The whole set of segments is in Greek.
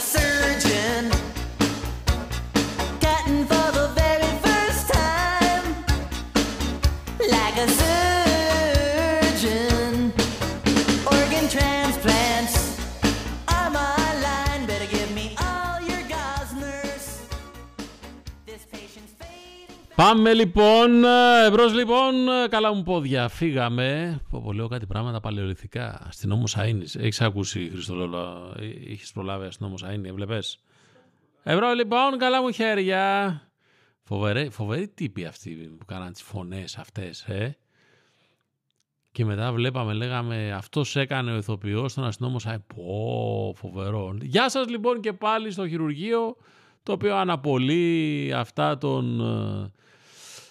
sir. Πάμε λοιπόν, εμπρός λοιπόν, καλά μου πόδια, φύγαμε. Πω, πω, λέω κάτι πράγματα παλαιολιθικά. Στην Όμο Σαΐνης. Έχεις ακούσει Χριστολόλο, είχες προλάβει στην Όμο Σαΐνη, έβλεπες; Εμπρός λοιπόν, καλά μου χέρια. Φοβερή, φοβερή τύποι αυτοί που κάναν τις φωνές αυτές, ε. Και μετά βλέπαμε, λέγαμε, αυτός έκανε ο ηθοποιός στον αστυνόμος Σαΐνη. Πω, φοβερό. Γεια σας λοιπόν και πάλι στο χειρουργείο, το οποίο αναπολύει αυτά των...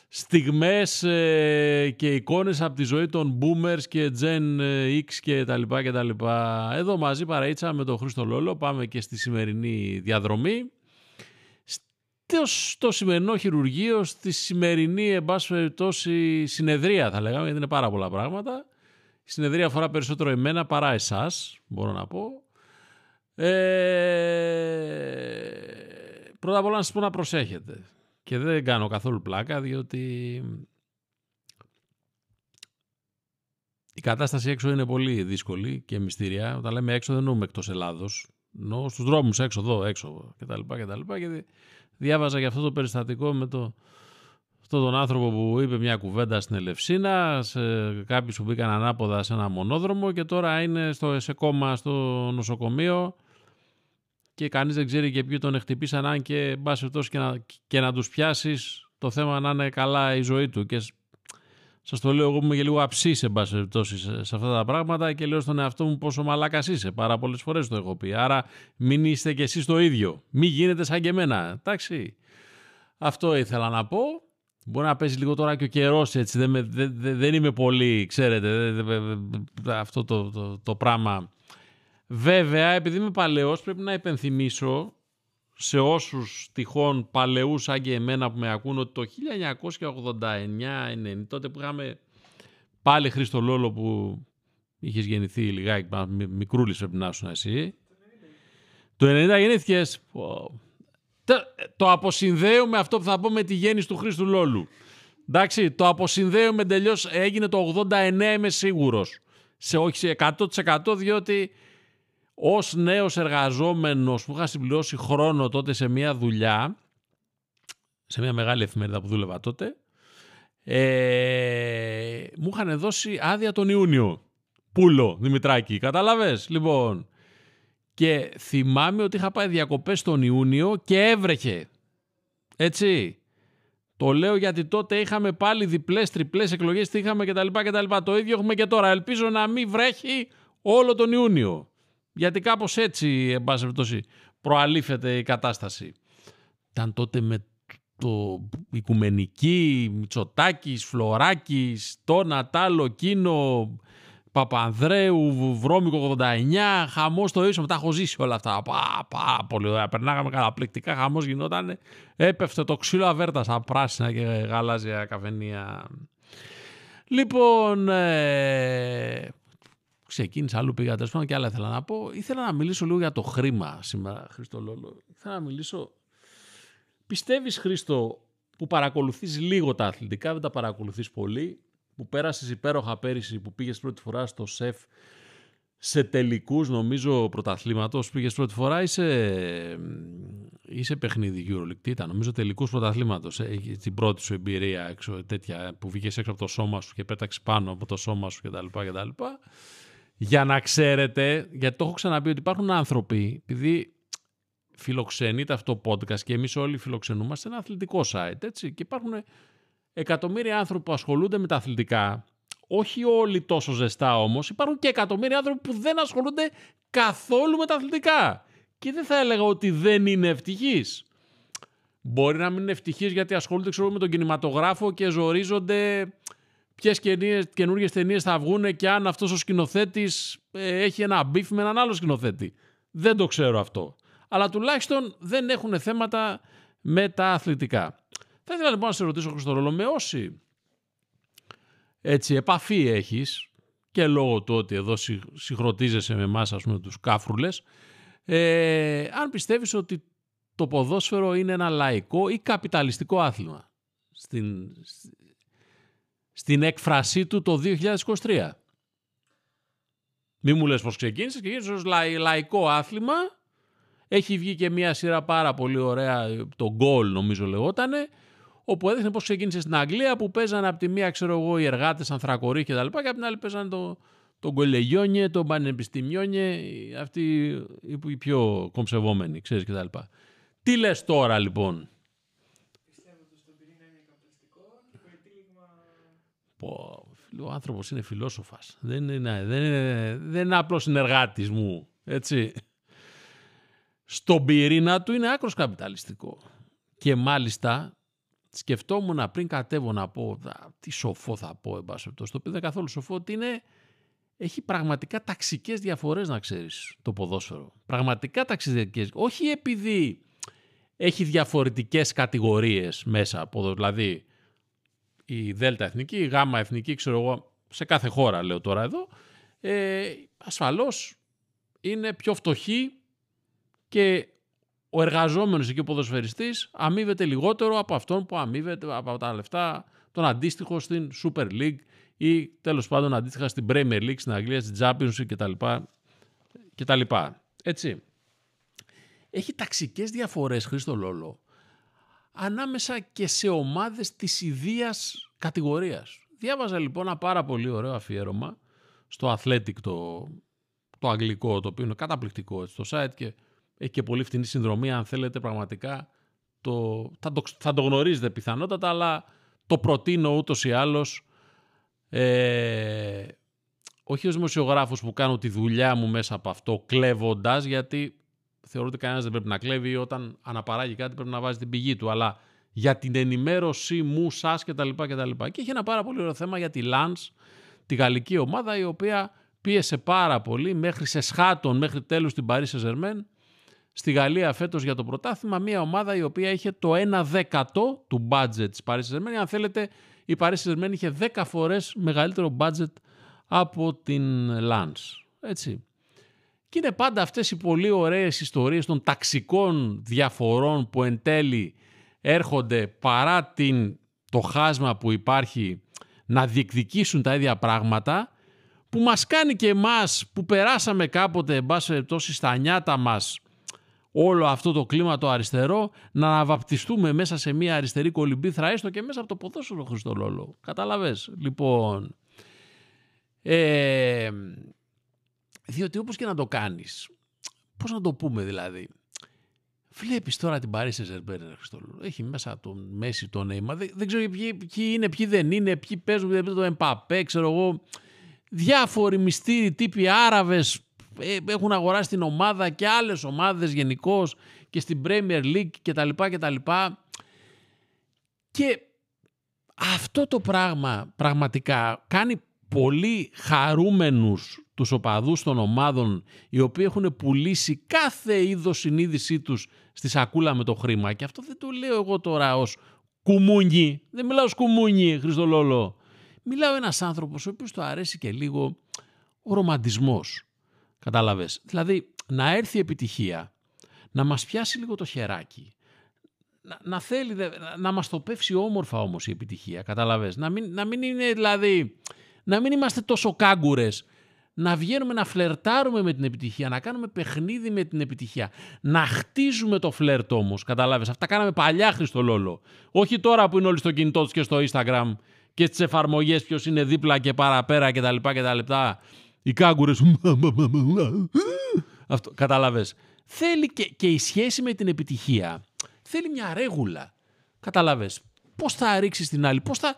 ε, στιγμές ε, και εικόνες από τη ζωή των boomers και Gen ε, X και τα λοιπά και τα λοιπά. Εδώ μαζί παραίτσα με τον Χρήστο Λόλο πάμε και στη σημερινή διαδρομή. Στο, στο σημερινό χειρουργείο, στη σημερινή εν πάση περιπτώσει συνεδρία θα λέγαμε γιατί είναι πάρα πολλά πράγματα. Η συνεδρία αφορά περισσότερο εμένα παρά εσάς, μπορώ να πω. Ε, πρώτα απ' όλα να σας πω να προσέχετε. Και δεν κάνω καθόλου πλάκα, διότι η κατάσταση έξω είναι πολύ δύσκολη και μυστήρια. Όταν λέμε έξω δεν εννοούμε εκτός Ελλάδος. Εννοώ στους δρόμους έξω, εδώ, έξω κτλ. κτλ. Και διάβαζα για αυτό το περιστατικό με το, αυτόν τον άνθρωπο που είπε μια κουβέντα στην Ελευσίνα, σε κάποιους που μπήκαν ανάποδα σε ένα μονόδρομο και τώρα είναι στο, σε κόμμα στο νοσοκομείο και κανείς δεν ξέρει και ποιοι τον χτυπήσαν αν και εν πάση περιπτώσει, και να, και να τους πιάσεις το θέμα να είναι καλά η ζωή του και σ- σας το λέω εγώ που είμαι και λίγο αψής εν πάση περιπτώσει σε, σε αυτά τα πράγματα και λέω στον εαυτό μου πόσο μαλάκας είσαι πάρα πολλές φορές το έχω πει άρα μην είστε κι εσείς το ίδιο μην γίνετε σαν και εμένα εντάξει αυτό ήθελα να πω Μπορεί να παίζει λίγο τώρα και ο καιρό έτσι. Δεν, με- δεν- δεν- δεν είμαι πολύ, ξέρετε, δεν- δεν- δεν- αυτό το, το, το πράγμα. Βέβαια, επειδή είμαι παλαιός, πρέπει να υπενθυμίσω σε όσους τυχόν παλαιούς σαν και εμένα που με ακούν ότι το 1989-90, τότε που είχαμε πάλι Χρήστο Λόλο που είχες γεννηθεί λιγάκι, μα- μι- μικρούλης πρέπει να ήσουν εσύ. Το 90 γεννήθηκες. Πω. Τε- Το αποσυνδέω με αυτό που θα πω με τη γέννηση του Χρήστου Λόλου. Εντάξει, το αποσυνδέω με τελειώς έγινε το 89 είμαι σίγουρος. Σε όχι σε 100% διότι ως νέος εργαζόμενος που είχα συμπληρώσει χρόνο τότε σε μια δουλειά, σε μια μεγάλη εφημερίδα που δούλευα τότε, ε, μου είχαν δώσει άδεια τον Ιούνιο. Πούλο, Δημητράκη, κατάλαβες; Λοιπόν, και θυμάμαι ότι είχα πάει διακοπές τον Ιούνιο και έβρεχε. Έτσι. Το λέω γιατί τότε είχαμε πάλι διπλές, τριπλές εκλογές, τι είχαμε κτλ. κτλ. Το ίδιο έχουμε και τώρα. Ελπίζω να μην βρέχει όλο τον Ιούνιο. Γιατί κάπως έτσι, εν πάση περιπτώσει, προαλήφεται η κατάσταση. Ήταν τότε με το Οικουμενική, Μητσοτάκης, Φλωράκης, Τόνα, Τάλο, Κίνο, Παπανδρέου, Βρώμικο 89, χαμός το ίσο, μετά έχω ζήσει όλα αυτά. Πάρα πα, πολύ ωραία. Περνάγαμε καταπληκτικά, χαμός γινόταν. Έπεφτε το ξύλο αβέρτα στα πράσινα και γαλάζια καφενεία. Λοιπόν, ε, ξεκίνησα, αλλού πήγα τέλος πάντων και άλλα ήθελα να πω. Ήθελα να μιλήσω λίγο για το χρήμα σήμερα, Χρήστο Λόλο. Ήθελα να μιλήσω... Πιστεύεις, Χρήστο, που παρακολουθείς λίγο τα αθλητικά, δεν τα παρακολουθείς πολύ, που πέρασες υπέροχα πέρυσι, που πήγες πρώτη φορά στο ΣΕΦ σε τελικούς, νομίζω, πρωταθλήματος, πήγες πρώτη φορά ή σε, ή σε παιχνίδι EuroLeague, τι ήταν, νομίζω τελικούς πρωταθλήματος, ε, την πρώτη σου εμπειρία έξω, τέτοια, που βγήκες έξω από το σώμα σου και πέταξες πάνω από το σώμα σου κτλ. κτλ. Για να ξέρετε, γιατί το έχω ξαναπεί ότι υπάρχουν άνθρωποι, επειδή φιλοξενείται αυτό το podcast και εμείς όλοι φιλοξενούμαστε ένα αθλητικό site, έτσι, και υπάρχουν εκατομμύρια άνθρωποι που ασχολούνται με τα αθλητικά, όχι όλοι τόσο ζεστά όμως, υπάρχουν και εκατομμύρια άνθρωποι που δεν ασχολούνται καθόλου με τα αθλητικά. Και δεν θα έλεγα ότι δεν είναι ευτυχείς. Μπορεί να μην είναι ευτυχείς γιατί ασχολούνται ξέρω, με τον κινηματογράφο και ζορίζονται ποιες καινούργιες ταινίες θα βγουν και αν αυτός ο σκηνοθέτης έχει ένα beef με έναν άλλο σκηνοθέτη. Δεν το ξέρω αυτό. Αλλά τουλάχιστον δεν έχουν θέματα με τα αθλητικά. Θα ήθελα λοιπόν να σε ρωτήσω, Χριστορόλο, με όση έτσι, επαφή έχεις και λόγω του ότι εδώ συγχρονίζεσαι με εμάς, ας πούμε, τους κάφρουλες, Ε, αν πιστεύεις ότι το ποδόσφαιρο είναι ένα λαϊκό ή καπιταλιστικό άθλημα στην, στην έκφρασή του το 2023. Μη μου λες πως ξεκίνησες, ξεκίνησες ως λαϊ, λαϊκό άθλημα. Έχει βγει και μια σειρά πάρα πολύ ωραία, το Goal νομίζω λεγότανε, όπου έδειχνε πως ξεκίνησε στην Αγγλία που παίζανε από τη μία ξέρω εγώ οι εργάτες ανθρακοροί και τα λοιπά και από την άλλη παίζανε το, το Γκολεγιόνιε, το Πανεπιστημιόνιε, αυτοί οι πιο κομψευόμενοι, ξέρεις και τα λοιπά. Τι λες τώρα λοιπόν; Πω, ο άνθρωπος είναι φιλόσοφας. Δεν είναι, δεν είναι, δεν είναι απλός συνεργάτης μου. Έτσι. Στον πυρήνα του είναι άκρος καπιταλιστικό. Και μάλιστα σκεφτόμουν πριν κατέβω να πω τι σοφό θα πω εν πάση το οποίο δεν καθόλου σοφό ότι είναι έχει πραγματικά ταξικές διαφορές να ξέρεις το ποδόσφαιρο. Πραγματικά ταξικές. Όχι επειδή έχει διαφορετικές κατηγορίες μέσα από δηλαδή η Δέλτα Εθνική, η Γάμα Εθνική, ξέρω εγώ, σε κάθε χώρα λέω τώρα εδώ, ε, ασφαλώς είναι πιο φτωχή και ο εργαζόμενος εκεί ο ποδοσφαιριστής αμείβεται λιγότερο από αυτόν που αμείβεται από τα λεφτά τον αντίστοιχο στην Super League ή τέλος πάντων αντίστοιχα στην Premier League, στην Αγγλία, στην Championship κτλ. κτλ. Έτσι. Έχει ταξικές διαφορές, Χρήστο Λόλο, ανάμεσα και σε ομάδες της ιδίας κατηγορίας. Διάβαζα λοιπόν ένα πάρα πολύ ωραίο αφιέρωμα στο Athletic, το, το αγγλικό, το οποίο είναι καταπληκτικό στο site και έχει και πολύ φτηνή συνδρομή αν θέλετε πραγματικά. Το, θα, το, θα το γνωρίζετε πιθανότατα, αλλά το προτείνω ούτως ή άλλως ε, όχι ως δημοσιογράφος που κάνω τη δουλειά μου μέσα από αυτό κλέβοντας γιατί θεωρώ ότι κανένας δεν πρέπει να κλέβει όταν αναπαράγει κάτι πρέπει να βάζει την πηγή του αλλά για την ενημέρωση μου, σας και τα λοιπά και τα λοιπά. Και έχει ένα πάρα πολύ ωραίο θέμα για τη Lance, τη γαλλική ομάδα η οποία πίεσε πάρα πολύ μέχρι σε σχάτων μέχρι τέλους την Paris Saint-Germain στη Γαλλία φέτος για το πρωτάθλημα μια ομάδα η οποία είχε το 1 δέκατο του budget της Paris Saint-Germain αν θέλετε η Paris Saint-Germain είχε 10 φορές μεγαλύτερο budget από την Lance. Έτσι. Και είναι πάντα αυτές οι πολύ ωραίες ιστορίες των ταξικών διαφορών που εν τέλει έρχονται παρά την, το χάσμα που υπάρχει να διεκδικήσουν τα ίδια πράγματα που μας κάνει και εμάς που περάσαμε κάποτε εν πάση στα νιάτα μας όλο αυτό το κλίμα το αριστερό να αναβαπτιστούμε μέσα σε μια αριστερή κολυμπήθρα έστω και μέσα από το ποδόσφαιρο Χριστολόλο. Καταλαβες. Λοιπόν, ε, διότι όπως και να το κάνεις, πώς να το πούμε δηλαδή, Βλέπεις τώρα την Παρίσι Ζερμπέρ, Χριστόλου. Έχει μέσα τον Μέση, τον Νέιμα. Δεν, δεν ξέρω ποιοι, ποιοι, είναι, ποιοι δεν είναι, ποιοι παίζουν, δεν παίζουν το Εμπαπέ, ξέρω εγώ. Διάφοροι μυστήριοι τύποι Άραβες ε, έχουν αγοράσει την ομάδα και άλλες ομάδες γενικώς και στην Premier League και τα λοιπά και τα λοιπά. Και αυτό το πράγμα πραγματικά κάνει πολύ χαρούμενους τους οπαδούς των ομάδων οι οποίοι έχουν πουλήσει κάθε είδος συνείδησή τους στη σακούλα με το χρήμα και αυτό δεν το λέω εγώ τώρα ως κουμούνι, δεν μιλάω ως κουμούνι Χριστολόλο. Μιλάω ένας άνθρωπος ο οποίος του αρέσει και λίγο ο ρομαντισμός. Κατάλαβες. Δηλαδή να έρθει η επιτυχία, να μας πιάσει λίγο το χεράκι, να, να θέλει, να, να μας το πεύσει όμορφα όμως η επιτυχία, κατάλαβες. Να μην, να μην είναι δηλαδή, να μην είμαστε τόσο κάγκουρες, να βγαίνουμε να φλερτάρουμε με την επιτυχία, να κάνουμε παιχνίδι με την επιτυχία, να χτίζουμε το φλερτ όμως, κατάλαβες. Αυτά κάναμε παλιά Χριστολόλο. Όχι τώρα που είναι όλοι στο κινητό τους και στο Instagram και στις εφαρμογές ποιος είναι δίπλα και παραπέρα κτλ. κτλ οι κάγκουρες. Αυτό, κατάλαβες. Θέλει και, και η σχέση με την επιτυχία θέλει μια ρέγουλα. Κατάλαβες. Πώς θα ρίξεις την άλλη, πώς θα...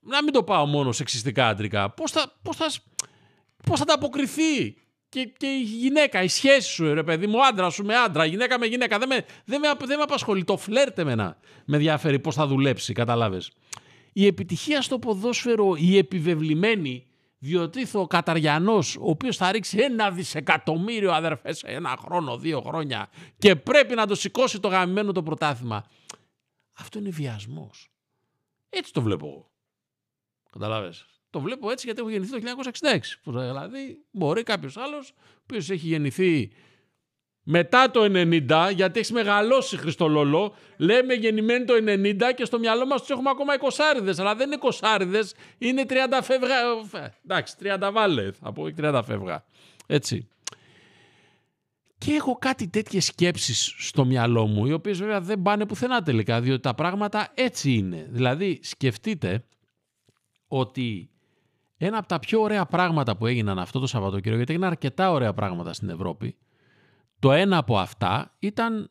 Να μην το πάω μόνο σεξιστικά αντρικά. Πώς θα, πώς θα, πώς θα τα αποκριθεί και, και η γυναίκα, η σχέση σου, ρε παιδί μου, άντρας σου με άντρα, γυναίκα με γυναίκα. Δεν με, δεν με, δεν με απασχολεί. Το φλερτε με να με ενδιαφέρει πώς θα δουλέψει, κατάλαβες. Η επιτυχία στο ποδόσφαιρο, η επιβεβλημένη, διότι ο Καταριανός, ο οποίος θα ρίξει ένα δισεκατομμύριο αδερφέ σε ένα χρόνο, δύο χρόνια και πρέπει να το σηκώσει το γαμμένο το πρωτάθλημα. Αυτό είναι βιασμός. Έτσι το βλέπω εγώ. Καταλάβες. Το βλέπω έτσι γιατί έχω γεννηθεί το 1966. Δηλαδή μπορεί κάποιος άλλος, ο οποίος έχει γεννηθεί μετά το 90, γιατί έχει μεγαλώσει Χριστολόλο, λέμε γεννημένοι το 90 και στο μυαλό μας τους έχουμε ακόμα 20 αλλά δεν είναι 20 είναι 30 φεύγα. Εντάξει, 30 βάλε, θα πω 30 φεύγα. Έτσι. Και έχω κάτι τέτοιες σκέψεις στο μυαλό μου, οι οποίες βέβαια δεν πάνε πουθενά τελικά, διότι τα πράγματα έτσι είναι. Δηλαδή, σκεφτείτε ότι ένα από τα πιο ωραία πράγματα που έγιναν αυτό το Σαββατοκύριακο, γιατί έγιναν αρκετά ωραία πράγματα στην Ευρώπη, το ένα από αυτά ήταν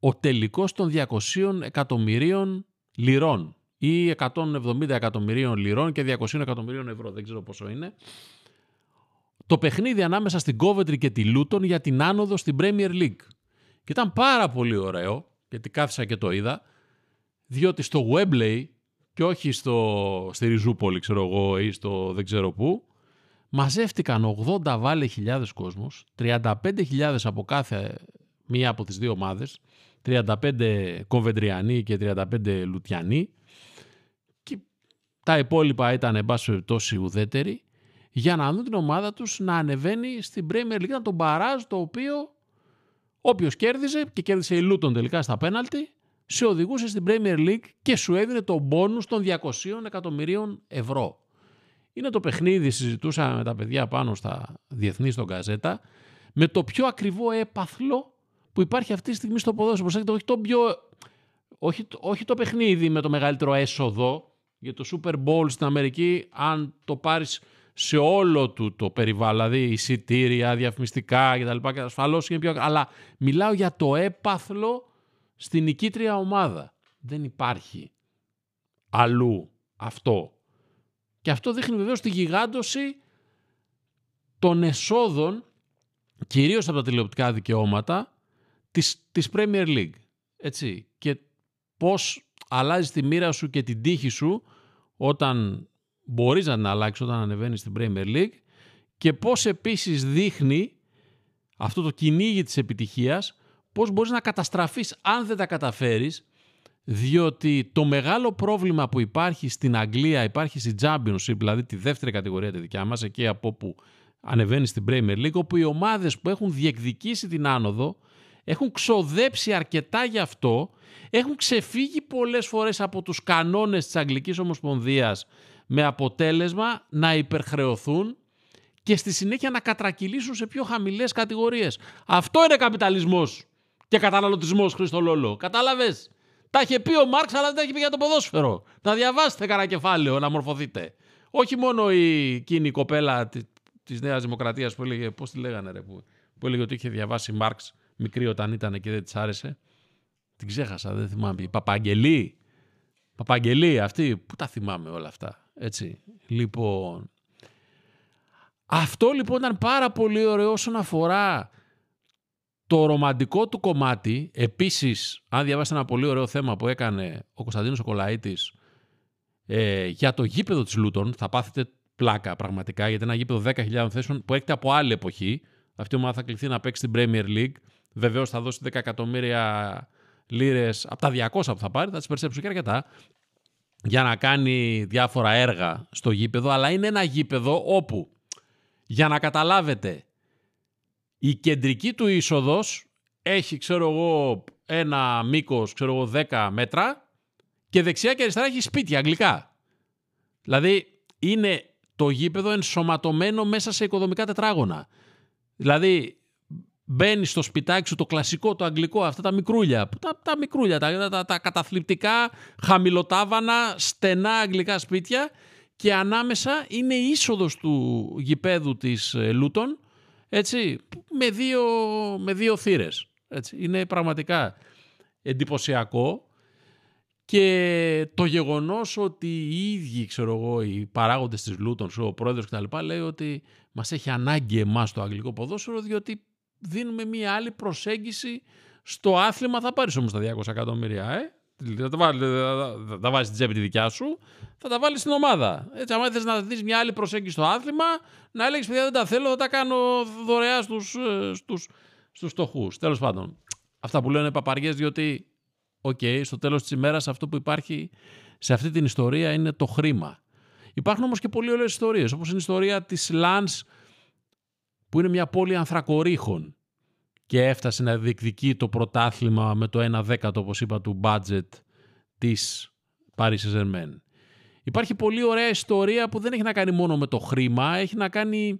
ο τελικός των 200 εκατομμυρίων λιρών ή 170 εκατομμυρίων λιρών και 200 εκατομμυρίων ευρώ, δεν ξέρω πόσο είναι. Το παιχνίδι ανάμεσα στην Coventry και τη Luton για την άνοδο στην Premier League. Και ήταν πάρα πολύ ωραίο, γιατί κάθισα και το είδα, διότι στο Webley και όχι στο, στη Ριζούπολη, ξέρω εγώ, ή στο δεν ξέρω πού, μαζεύτηκαν 80 βάλε χιλιάδες κόσμος, 35.000 από κάθε μία από τις δύο ομάδες, 35 Κοβεντριανοί και 35 Λουτιανοί. Και τα υπόλοιπα ήταν εν πάση περιπτώσει ουδέτεροι για να δουν την ομάδα τους να ανεβαίνει στην Premier League, να τον παράζ το οποίο όποιος κέρδιζε και κέρδισε η Λούτον τελικά στα πέναλτι σε οδηγούσε στην Premier League και σου έδινε το μπόνους των 200 εκατομμυρίων ευρώ. Είναι το παιχνίδι, συζητούσα με τα παιδιά πάνω στα διεθνή στον Καζέτα, με το πιο ακριβό έπαθλο που υπάρχει αυτή τη στιγμή στο ποδόσφαιρο. Προσέξτε, όχι το, πιο, όχι, όχι το παιχνίδι με το μεγαλύτερο έσοδο, για το Super Bowl στην Αμερική, αν το πάρεις σε όλο του το περιβάλλον, δηλαδή εισιτήρια, διαφημιστικά κτλ. Και ασφαλώς είναι πιο... Αλλά μιλάω για το έπαθλο στην νικήτρια ομάδα. Δεν υπάρχει αλλού αυτό. Και αυτό δείχνει βεβαίως τη γιγάντωση των εσόδων, κυρίως από τα τηλεοπτικά δικαιώματα, της, της Premier League. Έτσι. Και πώς αλλάζεις τη μοίρα σου και την τύχη σου όταν μπορείς να την αλλάξεις όταν ανεβαίνεις στην Premier League και πώς επίσης δείχνει αυτό το κυνήγι της επιτυχίας πώς μπορείς να καταστραφείς αν δεν τα καταφέρεις διότι το μεγάλο πρόβλημα που υπάρχει στην Αγγλία υπάρχει στη Championship, δηλαδή τη δεύτερη κατηγορία τη δικιά μας, εκεί από που ανεβαίνει στην Premier League, όπου οι ομάδες που έχουν διεκδικήσει την άνοδο έχουν ξοδέψει αρκετά γι' αυτό, έχουν ξεφύγει πολλές φορές από τους κανόνες της Αγγλικής Ομοσπονδίας με αποτέλεσμα να υπερχρεωθούν και στη συνέχεια να κατρακυλήσουν σε πιο χαμηλές κατηγορίες. Αυτό είναι καπιταλισμός και καταναλωτισμός, Χρήστο Λόλο. Κατάλαβες; Τα είχε πει ο Μάρξ, αλλά δεν τα είχε πει για το ποδόσφαιρο. Να διαβάσετε κανένα κεφάλαιο, να μορφωθείτε. Όχι μόνο η εκείνη η κοπέλα τη της Νέας Δημοκρατίας που έλεγε, πώς τη λέγανε, ρε, που, που έλεγε ότι είχε διαβάσει Μάρξ μικρή όταν ήταν και δεν της άρεσε. Την ξέχασα, δεν θυμάμαι. Η Παπαγγελή. Παπαγγελή αυτή. Πού τα θυμάμαι όλα αυτά. Έτσι. Λοιπόν. Αυτό λοιπόν ήταν πάρα πολύ ωραίο όσον αφορά το ρομαντικό του κομμάτι, επίσης, αν διαβάσετε ένα πολύ ωραίο θέμα που έκανε ο Κωνσταντίνος Οκολαΐτης ε, για το γήπεδο της Λούτων, θα πάθετε πλάκα πραγματικά, γιατί ένα γήπεδο 10.000 θέσεων που έρχεται από άλλη εποχή. Αυτή η ομάδα θα κληθεί να παίξει στην Premier League. Βεβαίως θα δώσει 10 εκατομμύρια λίρες από τα 200 που θα πάρει, θα τις περσέψει και αρκετά για να κάνει διάφορα έργα στο γήπεδο, αλλά είναι ένα γήπεδο όπου, για να καταλάβετε, η κεντρική του είσοδος έχει, ξέρω εγώ, ένα μήκος, ξέρω εγώ, 10 μέτρα και δεξιά και αριστερά έχει σπίτια αγγλικά. Δηλαδή, είναι το γήπεδο ενσωματωμένο μέσα σε οικοδομικά τετράγωνα. Δηλαδή, μπαίνει στο σπιτάκι σου το κλασικό, το αγγλικό, αυτά τα μικρούλια, τα, τα μικρούλια, τα, τα, τα καταθλιπτικά, χαμηλοτάβανα, στενά αγγλικά σπίτια και ανάμεσα είναι η είσοδος του γηπέδου της ε, Λούτων έτσι, με δύο, με δύο θύρες. Έτσι. Είναι πραγματικά εντυπωσιακό και το γεγονός ότι οι ίδιοι, ξέρω εγώ, οι παράγοντες της Λούτων, ο πρόεδρος κτλ. λέει ότι μας έχει ανάγκη εμάς το αγγλικό ποδόσφαιρο διότι δίνουμε μία άλλη προσέγγιση στο άθλημα. Θα πάρεις όμως τα 200 εκατομμύρια, ε. Θα τα, βάλει, θα τα βάζεις στην τσέπη τη δικιά σου, θα τα βάλεις στην ομάδα. Έτσι, αν θες να δεις μια άλλη προσέγγιση στο άθλημα, να έλεγες παιδιά δεν τα θέλω, θα τα κάνω δωρεά στους, ε, στους, στους φτωχούς. Τέλος πάντων, αυτά που λένε παπαριές, διότι, OK, okay, στο τέλος της ημέρας αυτό που υπάρχει σε αυτή την ιστορία είναι το χρήμα. Υπάρχουν όμως και πολύ ωραίες ιστορίες, όπως είναι η ιστορία της Λανς, που είναι μια πόλη ανθρακωρύχων και έφτασε να διεκδικεί το πρωτάθλημα με το 1 δέκατο, όπως είπα, του budget της Paris Saint-Germain. Υπάρχει πολύ ωραία ιστορία που δεν έχει να κάνει μόνο με το χρήμα, έχει να κάνει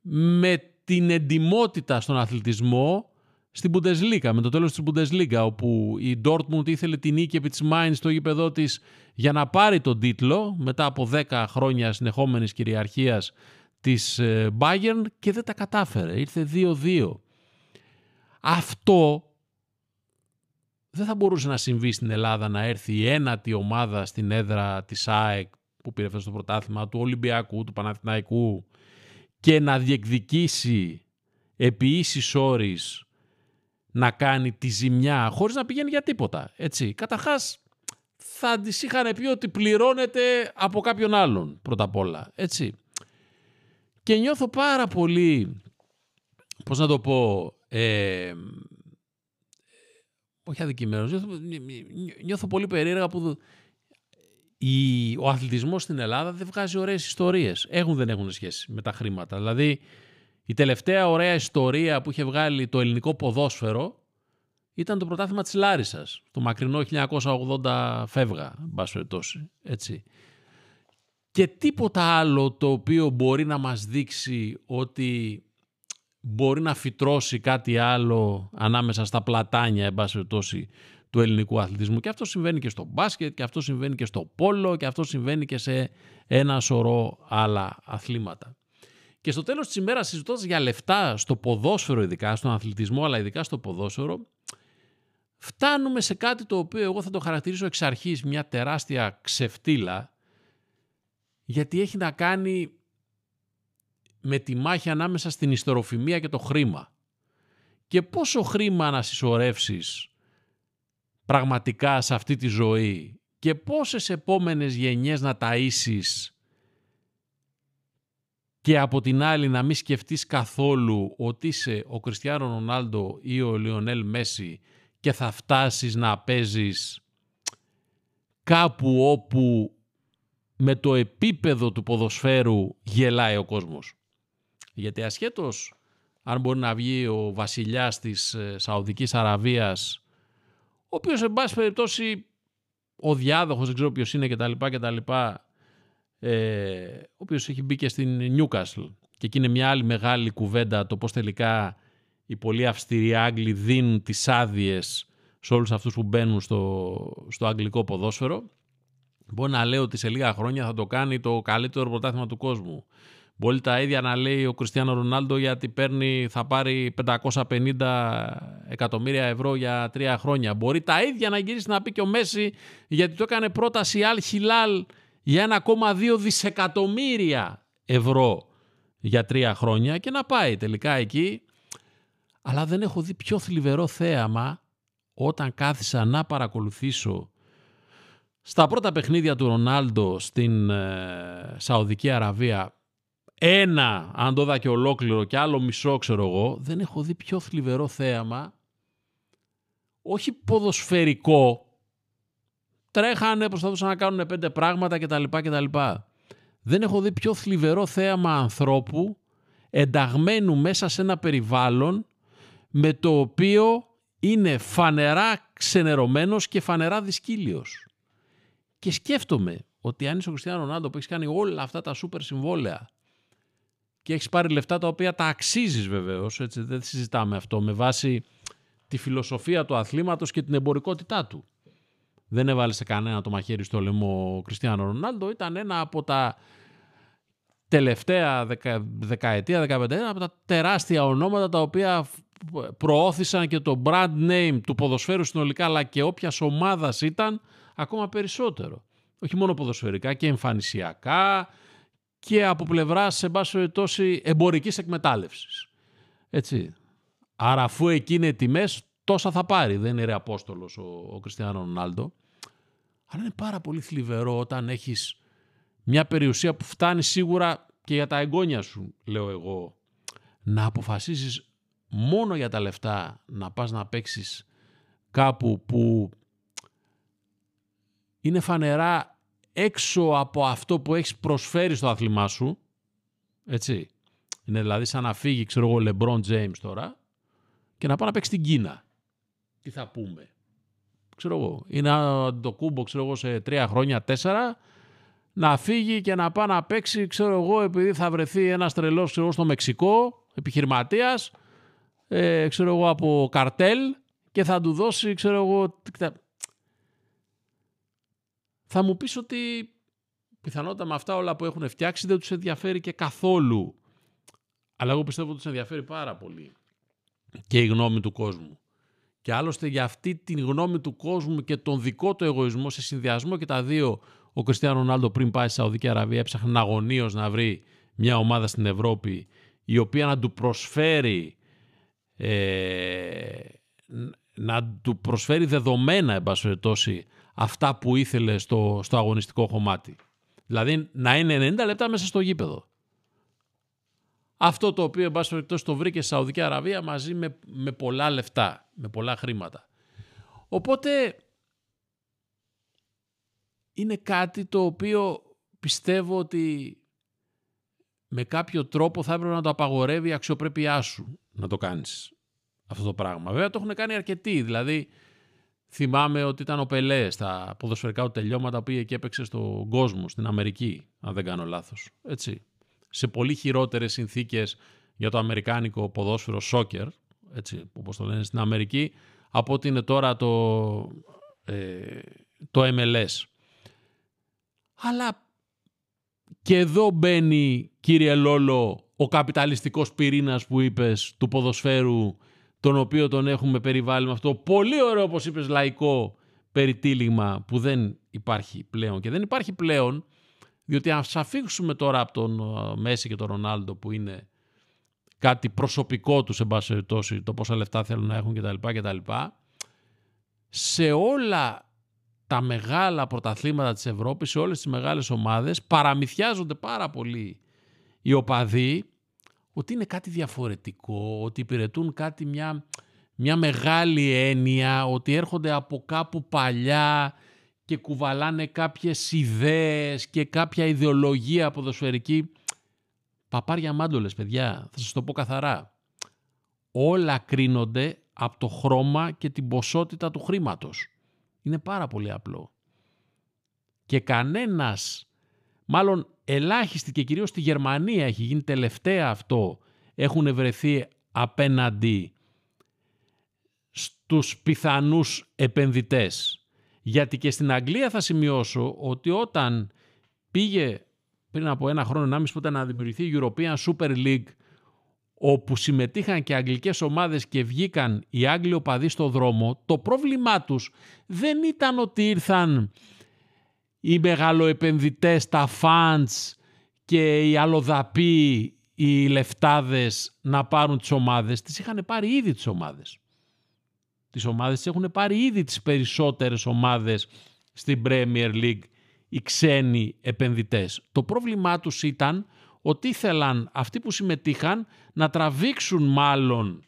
με την εντιμότητα στον αθλητισμό στην Bundesliga, με το τέλος της Bundesliga, όπου η Dortmund ήθελε την νίκη επί της Mainz στο γήπεδό της για να πάρει τον τίτλο μετά από 10 χρόνια συνεχόμενης κυριαρχίας της ε, Bayern και δεν τα κατάφερε. Ήρθε 2-2. Αυτό δεν θα μπορούσε να συμβεί στην Ελλάδα να έρθει η ένατη ομάδα στην έδρα της ΑΕΚ που πήρε αυτό το πρωτάθλημα, του Ολυμπιακού, του Παναθηναϊκού και να διεκδικήσει επί ίσης όρης να κάνει τη ζημιά χωρίς να πηγαίνει για τίποτα. Έτσι. Καταρχάς θα της είχαν πει ότι πληρώνεται από κάποιον άλλον πρώτα απ' όλα. Έτσι. Και νιώθω πάρα πολύ, πώς να το πω, ε, όχι αδικημένος, νιώθω, νιώθω πολύ περίεργα που η, ο αθλητισμός στην Ελλάδα δεν βγάζει ωραίες ιστορίες. Έχουν δεν έχουν σχέση με τα χρήματα. Δηλαδή η τελευταία ωραία ιστορία που είχε βγάλει το ελληνικό ποδόσφαιρο ήταν το πρωτάθλημα της Λάρισας, το μακρινό 1980 φεύγα, τόση, έτσι. Και τίποτα άλλο το οποίο μπορεί να μας δείξει ότι μπορεί να φυτρώσει κάτι άλλο ανάμεσα στα πλατάνια, εν πάση του ελληνικού αθλητισμού. Και αυτό συμβαίνει και στο μπάσκετ, και αυτό συμβαίνει και στο πόλο, και αυτό συμβαίνει και σε ένα σωρό άλλα αθλήματα. Και στο τέλος της ημέρας συζητώντας για λεφτά στο ποδόσφαιρο ειδικά, στον αθλητισμό αλλά ειδικά στο ποδόσφαιρο, φτάνουμε σε κάτι το οποίο εγώ θα το χαρακτηρίσω εξ αρχής μια τεράστια ξεφτύλα γιατί έχει να κάνει με τη μάχη ανάμεσα στην ιστεροφημία και το χρήμα. Και πόσο χρήμα να συσσωρεύσεις πραγματικά σε αυτή τη ζωή και πόσες επόμενες γενιές να ταΐσεις και από την άλλη να μην σκεφτείς καθόλου ότι είσαι ο Κριστιάνο Ρονάλντο ή ο Λιονέλ Μέση και θα φτάσεις να παίζεις κάπου όπου με το επίπεδο του ποδοσφαίρου γελάει ο κόσμος. Γιατί ασχέτως αν μπορεί να βγει ο βασιλιάς της ε, Σαουδικής Αραβίας, ο οποίος εν πάση περιπτώσει ο διάδοχος, δεν ξέρω ποιος είναι κτλ. κτλ ε, ο οποίος έχει μπει και στην Newcastle και εκεί είναι μια άλλη μεγάλη κουβέντα το πώς τελικά οι πολύ αυστηροί Άγγλοι δίνουν τις άδειες σε όλους αυτούς που μπαίνουν στο, στο αγγλικό ποδόσφαιρο. Μπορεί να λέω ότι σε λίγα χρόνια θα το κάνει το καλύτερο πρωτάθλημα του κόσμου. Μπορεί τα ίδια να λέει ο Κριστιανό Ρονάλντο γιατί παίρνει, θα πάρει 550 εκατομμύρια ευρώ για τρία χρόνια. Μπορεί τα ίδια να γυρίσει να πει και ο Μέση γιατί το έκανε πρόταση Αλ Χιλάλ για 1,2 δισεκατομμύρια ευρώ για τρία χρόνια και να πάει τελικά εκεί. Αλλά δεν έχω δει πιο θλιβερό θέαμα όταν κάθισα να παρακολουθήσω στα πρώτα παιχνίδια του Ρονάλντο στην ε, Σαουδική Αραβία ένα, αν το δω και ολόκληρο και άλλο μισό ξέρω εγώ, δεν έχω δει πιο θλιβερό θέαμα όχι ποδοσφαιρικό τρέχανε, προσπαθούσαν να κάνουν πέντε πράγματα κτλ. κτλ. Δεν έχω δει πιο θλιβερό θέαμα ανθρώπου ενταγμένου μέσα σε ένα περιβάλλον με το οποίο είναι φανερά ξενερωμένος και φανερά δυσκύλιος. Και σκέφτομαι ότι αν είσαι ο Χριστιανό Ρονάλντο που έχεις κάνει όλα αυτά τα σούπερ συμβόλαια και έχεις πάρει λεφτά τα οποία τα αξίζεις βεβαίως, έτσι δεν συζητάμε αυτό, με βάση τη φιλοσοφία του αθλήματος και την εμπορικότητά του δεν έβαλες σε κανένα το μαχαίρι στο λαιμό ο Κριστιανό Ρονάλντο. Ήταν ένα από τα τελευταία δεκα, δεκαετία, δεκαπενταετία, από τα τεράστια ονόματα τα οποία προώθησαν και το brand name του ποδοσφαίρου συνολικά αλλά και όποιας ομάδας ήταν ακόμα περισσότερο. Όχι μόνο ποδοσφαιρικά και εμφανισιακά και από πλευράς σε μπάσο τόση εμπορικής εκμετάλλευσης. Έτσι. Άρα αφού εκεί είναι τιμές τόσα θα πάρει. Δεν είναι ρε Απόστολος ο, ο Κριστιανό Ρονάλντο. Αλλά είναι πάρα πολύ θλιβερό όταν έχεις μια περιουσία που φτάνει σίγουρα και για τα εγγόνια σου, λέω εγώ, να αποφασίσεις μόνο για τα λεφτά να πας να παίξεις κάπου που είναι φανερά έξω από αυτό που έχεις προσφέρει στο άθλημά σου, έτσι. Είναι δηλαδή σαν να φύγει, ξέρω εγώ, Λεμπρόν James τώρα και να πάει να παίξει στην Κίνα. Τι θα πούμε. Ξέρω εγώ. Ή να το κούμπο, ξέρω εγώ, σε τρία χρόνια, τέσσερα, να φύγει και να πάει να παίξει, ξέρω εγώ, επειδή θα βρεθεί ένας τρελός, ξέρω εγώ, στο Μεξικό, επιχειρηματίας, ε, ξέρω εγώ, από καρτέλ και θα του δώσει, ξέρω εγώ, θα μου πεις ότι πιθανότατα με αυτά όλα που έχουν φτιάξει δεν τους ενδιαφέρει και καθόλου. Αλλά εγώ πιστεύω ότι τους ενδιαφέρει πάρα πολύ και η γνώμη του κόσμου. Και άλλωστε για αυτή τη γνώμη του κόσμου και τον δικό του εγωισμό σε συνδυασμό και τα δύο ο Κριστιανό Ρονάλντο πριν πάει στη Σαουδική Αραβία έψαχνε αγωνίως να βρει μια ομάδα στην Ευρώπη η οποία να του προσφέρει ε, να του προσφέρει δεδομένα εν αυτά που ήθελε στο, στο αγωνιστικό κομμάτι. Δηλαδή να είναι 90 λεπτά μέσα στο γήπεδο. Αυτό το οποίο εν πάση περιπτώσει το βρήκε στη Σαουδική Αραβία μαζί με, με πολλά λεφτά, με πολλά χρήματα. Οπότε είναι κάτι το οποίο πιστεύω ότι με κάποιο τρόπο θα έπρεπε να το απαγορεύει η αξιοπρέπειά σου να το κάνεις αυτό το πράγμα. Βέβαια το έχουν κάνει αρκετοί, δηλαδή θυμάμαι ότι ήταν ο Πελέ στα ποδοσφαιρικά του τελειώματα που πήγε και έπαιξε στον κόσμο, στην Αμερική, αν δεν κάνω λάθος. Έτσι. Σε πολύ χειρότερες συνθήκες για το αμερικάνικο ποδόσφαιρο σόκερ, έτσι, όπως το λένε στην Αμερική, από ότι είναι τώρα το, ε, το MLS. Αλλά και εδώ μπαίνει, κύριε Λόλο, ο καπιταλιστικός πυρήνας που είπες του ποδοσφαίρου, τον οποίο τον έχουμε περιβάλλει με αυτό πολύ ωραίο, όπως είπες, λαϊκό περιτύλιγμα που δεν υπάρχει πλέον. Και δεν υπάρχει πλέον, διότι αν σας αφήξουμε τώρα από τον ε, Μέση και τον Ρονάλντο που είναι κάτι προσωπικό τους, σε πάση περιπτώσει, το πόσα λεφτά θέλουν να έχουν κτλ. κτλ σε όλα τα μεγάλα πρωταθλήματα της Ευρώπης, σε όλες τις μεγάλες ομάδες, παραμυθιάζονται πάρα πολύ οι οπαδοί ότι είναι κάτι διαφορετικό, ότι υπηρετούν κάτι μια, μια μεγάλη έννοια, ότι έρχονται από κάπου παλιά και κουβαλάνε κάποιες ιδέες και κάποια ιδεολογία ποδοσφαιρική. Παπάρια μάντολες, παιδιά, θα σας το πω καθαρά. Όλα κρίνονται από το χρώμα και την ποσότητα του χρήματος. Είναι πάρα πολύ απλό. Και κανένας, μάλλον ελάχιστη και κυρίως στη Γερμανία έχει γίνει τελευταία αυτό, έχουν βρεθεί απέναντι στους πιθανούς επενδυτές. Γιατί και στην Αγγλία θα σημειώσω ότι όταν πήγε πριν από ένα χρόνο, ενάμιση που ήταν να δημιουργηθεί η European Super League όπου συμμετείχαν και αγγλικές ομάδες και βγήκαν οι Άγγλοι οπαδοί στο δρόμο, το πρόβλημά τους δεν ήταν ότι ήρθαν οι μεγαλοεπενδυτές, τα fans και οι αλλοδαποί, οι λεφτάδες να πάρουν τις ομάδες. Τις είχαν πάρει ήδη τις ομάδες. Τις ομάδες τις έχουν πάρει ήδη τις περισσότερες ομάδες στην Premier League οι ξένοι επενδυτές. Το πρόβλημά τους ήταν ότι ήθελαν αυτοί που συμμετείχαν να τραβήξουν μάλλον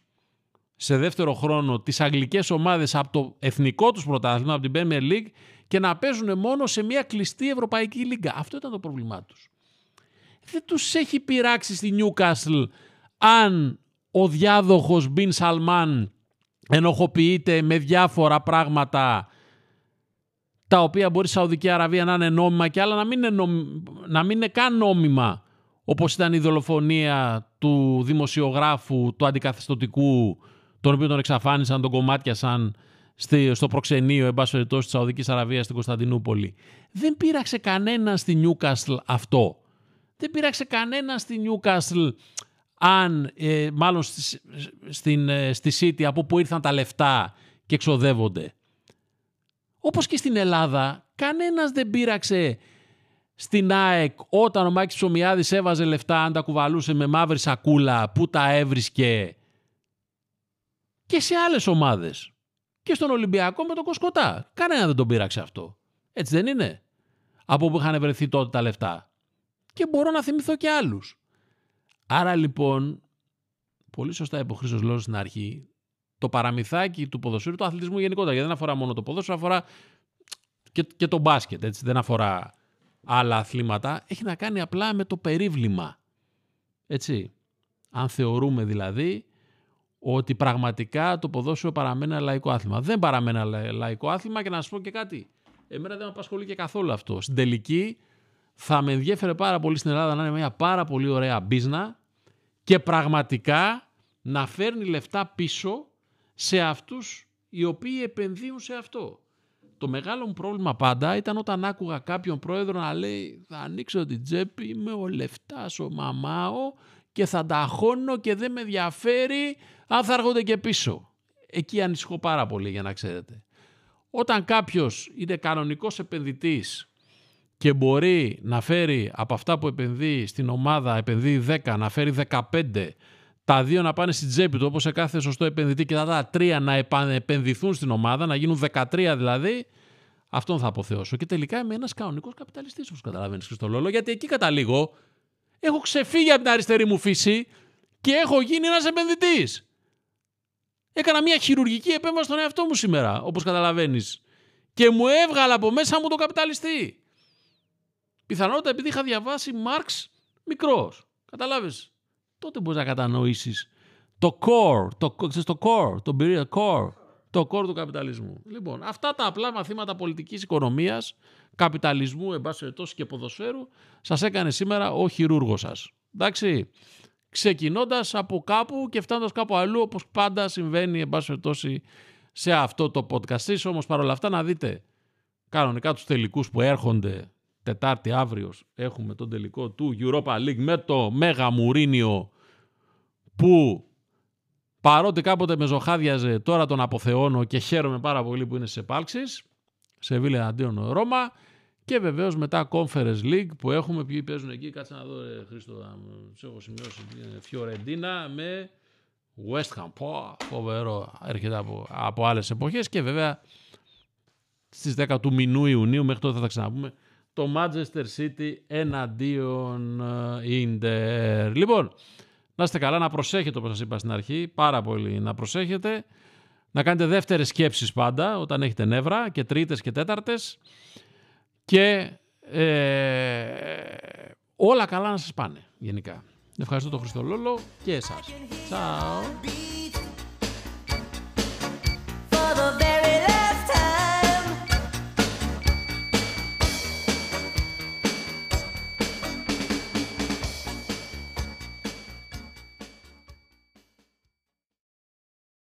σε δεύτερο χρόνο τις αγγλικές ομάδες από το εθνικό τους πρωτάθλημα, από την Premier League και να παίζουν μόνο σε μια κλειστή Ευρωπαϊκή Λίγκα. Αυτό ήταν το πρόβλημά τους. Δεν τους έχει πειράξει στη Newcastle αν ο διάδοχος Μπιν Σαλμάν ενοχοποιείται με διάφορα πράγματα τα οποία μπορεί η Σαουδική Αραβία να είναι νόμιμα και άλλα να μην είναι, να μην είναι καν νόμιμα όπως ήταν η δολοφονία του δημοσιογράφου, του αντικαθεστωτικού, τον οποίο τον εξαφάνισαν, τον κομμάτιασαν στο προξενείο, εν πάση περιπτώσει, της Σαουδικής Αραβίας στην Κωνσταντινούπολη. Δεν πείραξε κανένα στη Νιούκασλ αυτό. Δεν πείραξε κανένα στη Νιούκασλ αν, ε, μάλλον στη, στην, ε, στη City, από που ήρθαν τα λεφτά και εξοδεύονται. Όπως και στην Ελλάδα, κανένας δεν πείραξε στην ΑΕΚ όταν ο Μάκης Ψωμιάδης έβαζε λεφτά αν τα κουβαλούσε με μαύρη σακούλα που τα έβρισκε και σε άλλες ομάδες και στον Ολυμπιακό με τον Κοσκοτά. Κανένα δεν τον πείραξε αυτό. Έτσι δεν είναι; Από που είχαν βρεθεί τότε τα λεφτά. Και μπορώ να θυμηθώ και άλλους. Άρα λοιπόν, πολύ σωστά είπε ο Χρήστος Λόγος στην αρχή, το παραμυθάκι του ποδοσφαίρου, του αθλητισμού γενικότερα, γιατί δεν αφορά μόνο το ποδόσφαιρο, αφορά και, και το μπάσκετ, έτσι, δεν αφορά άλλα αθλήματα, έχει να κάνει απλά με το περίβλημα. Έτσι. Αν θεωρούμε δηλαδή ότι πραγματικά το ποδόσφαιρο παραμένει ένα λαϊκό άθλημα. Δεν παραμένει ένα λαϊκό άθλημα και να σα πω και κάτι. Εμένα δεν με απασχολεί και καθόλου αυτό. Στην τελική θα με ενδιέφερε πάρα πολύ στην Ελλάδα να είναι μια πάρα πολύ ωραία μπίζνα και πραγματικά να φέρνει λεφτά πίσω σε αυτούς οι οποίοι επενδύουν σε αυτό. Το μεγάλο μου πρόβλημα πάντα ήταν όταν άκουγα κάποιον πρόεδρο να λέει θα ανοίξω την τσέπη, είμαι ο λεφτάς, ο μαμάω και θα τα χώνω και δεν με ενδιαφέρει αν θα έρχονται και πίσω. Εκεί ανησυχώ πάρα πολύ για να ξέρετε. Όταν κάποιος είναι κανονικός επενδυτής και μπορεί να φέρει από αυτά που επενδύει στην ομάδα, επενδύει 10, να φέρει 15, τα δύο να πάνε στην τσέπη του όπως σε κάθε σωστό επενδυτή και τα τρία να επενδυθούν στην ομάδα, να γίνουν 13 δηλαδή, αυτόν θα αποθεώσω. Και τελικά είμαι ένας κανονικός καπιταλιστής, όπως καταλαβαίνεις Χριστολόλο, γιατί εκεί καταλήγω, έχω ξεφύγει από την αριστερή μου φύση και έχω γίνει ένας επενδυτής. Έκανα μια χειρουργική επέμβαση στον εαυτό μου σήμερα, όπως καταλαβαίνεις. Και μου έβγαλα από μέσα μου το καπιταλιστή. Πιθανότητα επειδή είχα διαβάσει Μάρξ μικρός. Καταλάβες; Τότε μπορείς να κατανοήσεις το core, το, το core, το core, το core του καπιταλισμού. Λοιπόν, αυτά τα απλά μαθήματα πολιτικής οικονομίας, καπιταλισμού, εν και ποδοσφαίρου, σας έκανε σήμερα ο χειρούργος σας. Εντάξει ξεκινώντας από κάπου και φτάνοντας κάπου αλλού όπως πάντα συμβαίνει εν πάση σε αυτό το podcast. Εσείς όμως παρόλα αυτά να δείτε κανονικά τους τελικούς που έρχονται Τετάρτη αύριο έχουμε τον τελικό του Europa League με το Μέγα Μουρίνιο που παρότι κάποτε με ζωχάδιαζε τώρα τον αποθεώνω και χαίρομαι πάρα πολύ που είναι σε επάλξεις σε Βίλε αντίον Ρώμα και βεβαίως μετά Conference League που έχουμε, ποιοι παίζουν εκεί, κάτσε να δω ρε Χρήστο, του έχω σημειώσει, Φιωρεντίνα με West Ham, πω, φοβερό, έρχεται από, από άλλες εποχές και βέβαια στις 10 του μηνού Ιουνίου, μέχρι τότε θα τα ξαναπούμε, το Manchester City εναντίον Inter. Λοιπόν, να είστε καλά, να προσέχετε όπως σας είπα στην αρχή, πάρα πολύ να προσέχετε, να κάνετε δεύτερες σκέψεις πάντα όταν έχετε νεύρα και τρίτες και τέταρτες και ε, όλα καλά να σας πάνε γενικά. Ευχαριστώ τον Χριστολόλο και εσάς. Τσάου.